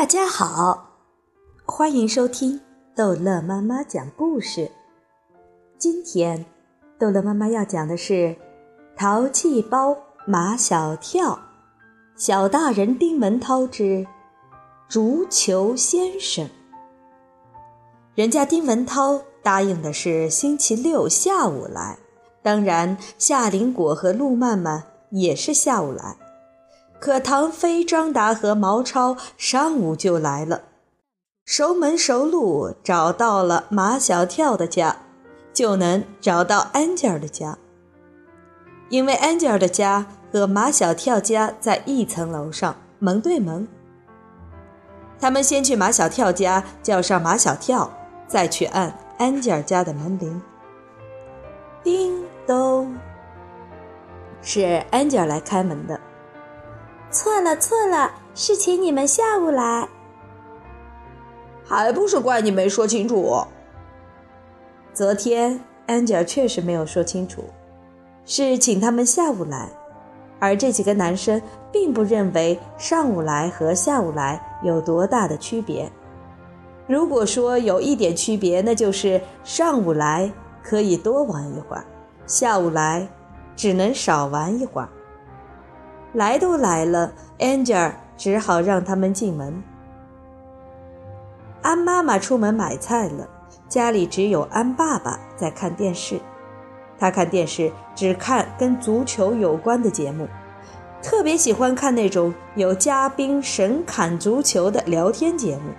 大家好，欢迎收听逗乐妈妈讲故事。今天，逗乐妈妈要讲的是《淘气包马小跳》，小大人丁文涛之足球先生。人家丁文涛答应的是星期六下午来，当然夏林果和陆曼曼也是下午来。可唐飞、张达和毛超上午就来了，熟门熟路找到了马小跳的家，就能找到安吉尔的家。因为安吉尔的家和马小跳家在一层楼上，门对门。他们先去马小跳家叫上马小跳，再去按安吉尔家的门铃。叮咚，是安吉尔来开门的。错了错了，是请你们下午来，还不是怪你没说清楚。昨天安吉尔确实没有说清楚，是请他们下午来，而这几个男生并不认为上午来和下午来有多大的区别。如果说有一点区别，那就是上午来可以多玩一会儿，下午来只能少玩一会儿。来都来了，Angel 只好让他们进门。安妈妈出门买菜了，家里只有安爸爸在看电视。他看电视只看跟足球有关的节目，特别喜欢看那种有嘉宾神侃足球的聊天节目。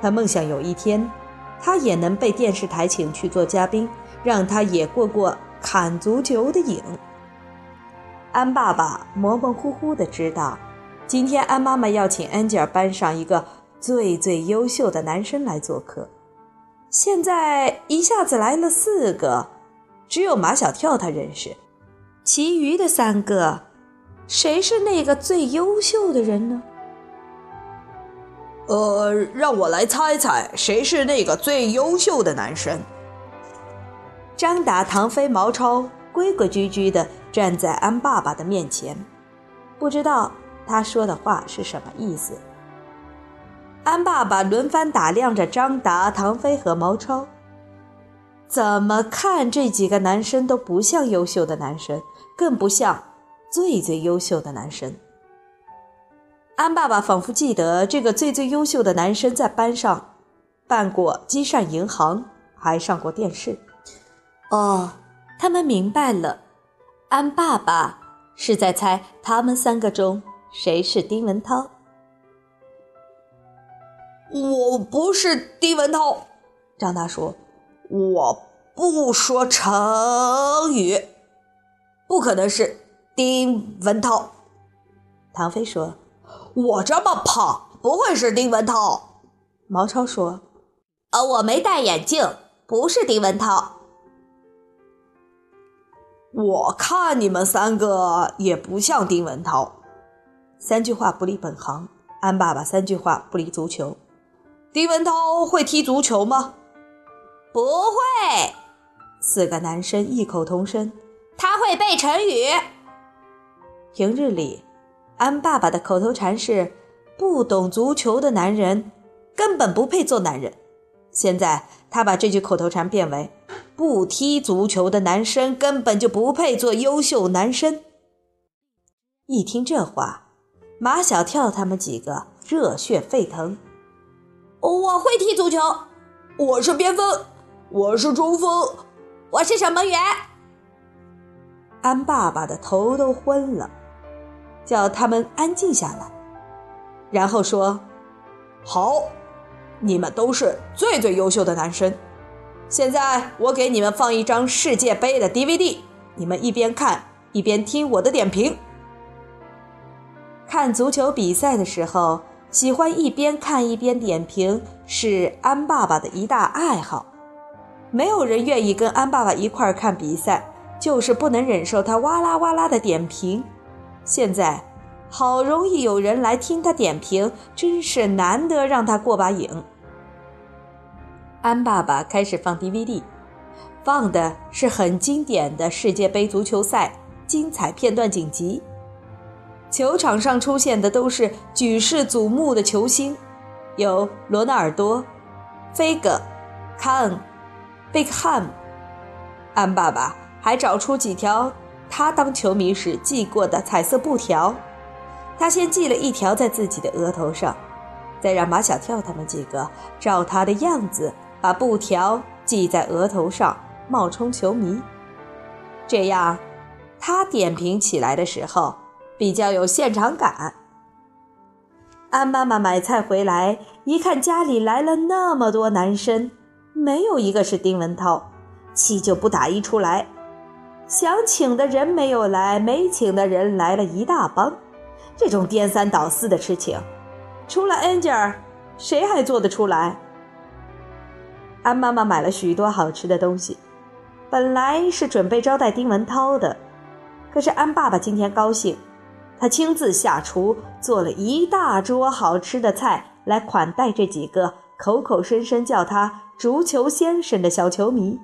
他梦想有一天，他也能被电视台请去做嘉宾，让他也过过侃足球的瘾。安爸爸模模糊糊的知道，今天安妈妈要请安吉尔班上一个最最优秀的男生来做客。现在一下子来了四个，只有马小跳他认识，其余的三个，谁是那个最优秀的人呢？呃，让我来猜猜，谁是那个最优秀的男生？张达、唐飞、毛超。规规矩矩地站在安爸爸的面前，不知道他说的话是什么意思。安爸爸轮番打量着张达、唐飞和毛超，怎么看这几个男生都不像优秀的男生，更不像最最优秀的男生。安爸爸仿佛记得这个最最优秀的男生在班上办过积善银行，还上过电视。哦。他们明白了，安爸爸是在猜他们三个中谁是丁文涛。我不是丁文涛，张大说：“我不说成语，不可能是丁文涛。”唐飞说：“我这么胖，不会是丁文涛。”毛超说：“呃，我没戴眼镜，不是丁文涛。”我看你们三个也不像丁文涛。三句话不离本行，安爸爸三句话不离足球。丁文涛会踢足球吗？不会。四个男生异口同声。他会背成语。平日里，安爸爸的口头禅是：“不懂足球的男人根本不配做男人。”现在他把这句口头禅变为。不踢足球的男生根本就不配做优秀男生。一听这话，马小跳他们几个热血沸腾。我会踢足球，我是边锋，我是中锋，我是守门员。安爸爸的头都昏了，叫他们安静下来，然后说：“好，你们都是最最优秀的男生。”现在我给你们放一张世界杯的 DVD，你们一边看一边听我的点评。看足球比赛的时候，喜欢一边看一边点评，是安爸爸的一大爱好。没有人愿意跟安爸爸一块儿看比赛，就是不能忍受他哇啦哇啦的点评。现在好容易有人来听他点评，真是难得让他过把瘾。安爸爸开始放 DVD，放的是很经典的世界杯足球赛精彩片段锦集。球场上出现的都是举世瞩目的球星，有罗纳尔多、菲格、卡恩、贝克汉姆。安爸爸还找出几条他当球迷时系过的彩色布条，他先系了一条在自己的额头上，再让马小跳他们几个照他的样子把布条系在额头上，冒充球迷。这样，他点评起来的时候比较有现场感。安妈妈买菜回来，一看家里来了那么多男生，没有一个是丁文涛，气就不打一处来。想请的人没有来，没请的人来了一大帮，这种颠三倒四的事情，除了 Angel，谁还做得出来？安妈妈买了许多好吃的东西，本来是准备招待丁文涛的，可是安爸爸今天高兴。他亲自下厨，做了一大桌好吃的菜来款待这几个口口声声叫他“足球先生”的小球迷。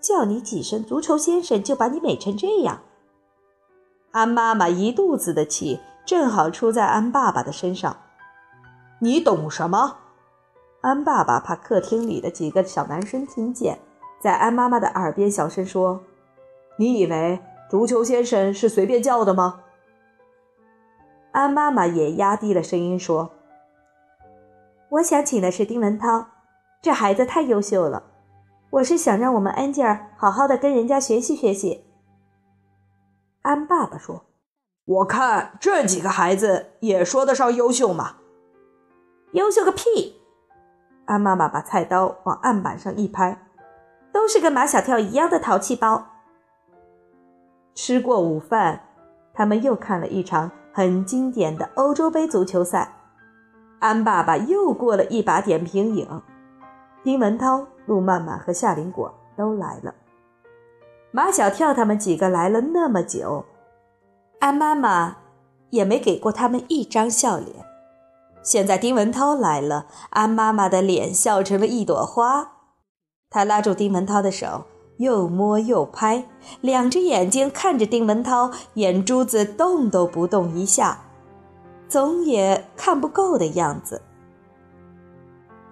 叫你几声“足球先生”，就把你美成这样。安妈妈一肚子的气，正好出在安爸爸的身上。你懂什么？安爸爸怕客厅里的几个小男生听见，在安妈妈的耳边小声说：“你以为？”足球先生是随便叫的吗？安妈妈也压低了声音说：“我想请的是丁文涛，这孩子太优秀了。我是想让我们安吉尔好好的跟人家学习学习。”安爸爸说：“我看这几个孩子也说得上优秀吗？优秀个屁！”安妈妈把菜刀往案板上一拍：“都是跟马小跳一样的淘气包。”吃过午饭，他们又看了一场很经典的欧洲杯足球赛。安爸爸又过了一把点评瘾，丁文涛、陆曼曼和夏林果都来了。马小跳他们几个来了那么久，安妈妈也没给过他们一张笑脸。现在丁文涛来了，安妈妈的脸笑成了一朵花。她拉住丁文涛的手。又摸又拍，两只眼睛看着丁文涛，眼珠子动都不动一下，总也看不够的样子。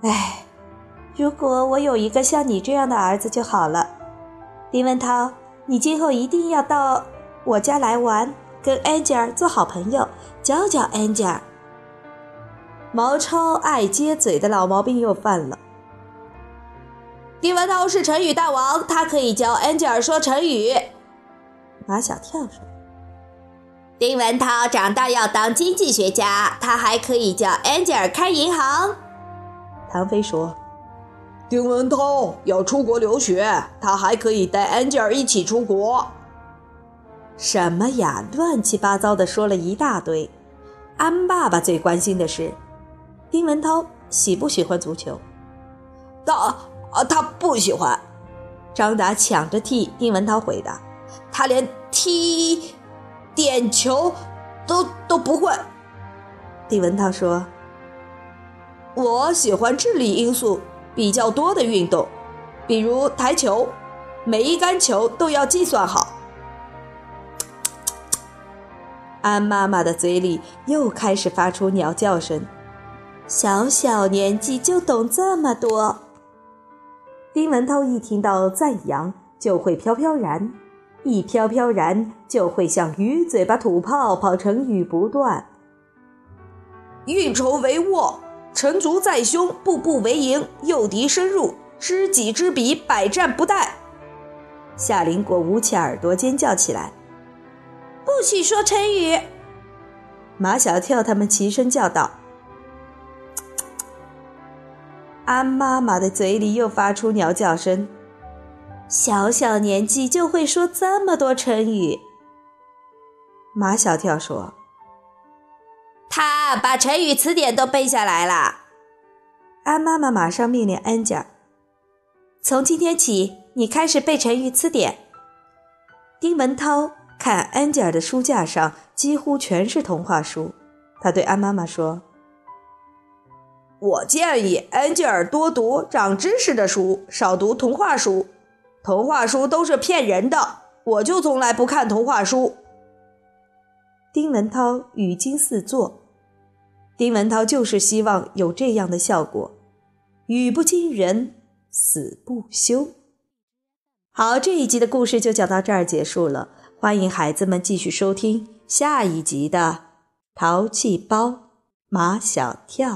哎，如果我有一个像你这样的儿子就好了。丁文涛，你今后一定要到我家来玩，跟安吉尔做好朋友，教教安吉尔。毛超爱接嘴的老毛病又犯了。丁文涛是成语大王，他可以教安吉尔说成语。马小跳说：“丁文涛长大要当经济学家，他还可以教安吉尔开银行。”唐飞说：“丁文涛要出国留学，他还可以带安吉尔一起出国。”什么呀？乱七八糟的说了一大堆。安爸爸最关心的是，丁文涛喜不喜欢足球？他。啊，他不喜欢。张达抢着替丁文涛回答：“他连踢点球都都不会。”丁文涛说：“我喜欢智力因素比较多的运动，比如台球，每一杆球都要计算好。”安妈妈的嘴里又开始发出鸟叫声，小小年纪就懂这么多。丁文涛一听到赞扬，就会飘飘然，一飘飘然就会像鱼嘴巴吐泡泡，成语不断。运筹帷幄，成竹在胸，步步为营，诱敌深入，知己知彼，百战不殆。夏林果捂起耳朵尖叫起来：“不许说成语！”马小跳他们齐声叫道。安妈妈的嘴里又发出鸟叫声，小小年纪就会说这么多成语。马小跳说：“他把成语词典都背下来了。”安妈妈马上命令安吉尔：“从今天起，你开始背成语词典。”丁文涛看安吉尔的书架上几乎全是童话书，他对安妈妈说。我建议安吉尔多读长知识的书，少读童话书。童话书都是骗人的，我就从来不看童话书。丁文涛语惊四座，丁文涛就是希望有这样的效果，语不惊人死不休。好，这一集的故事就讲到这儿结束了。欢迎孩子们继续收听下一集的《淘气包马小跳》。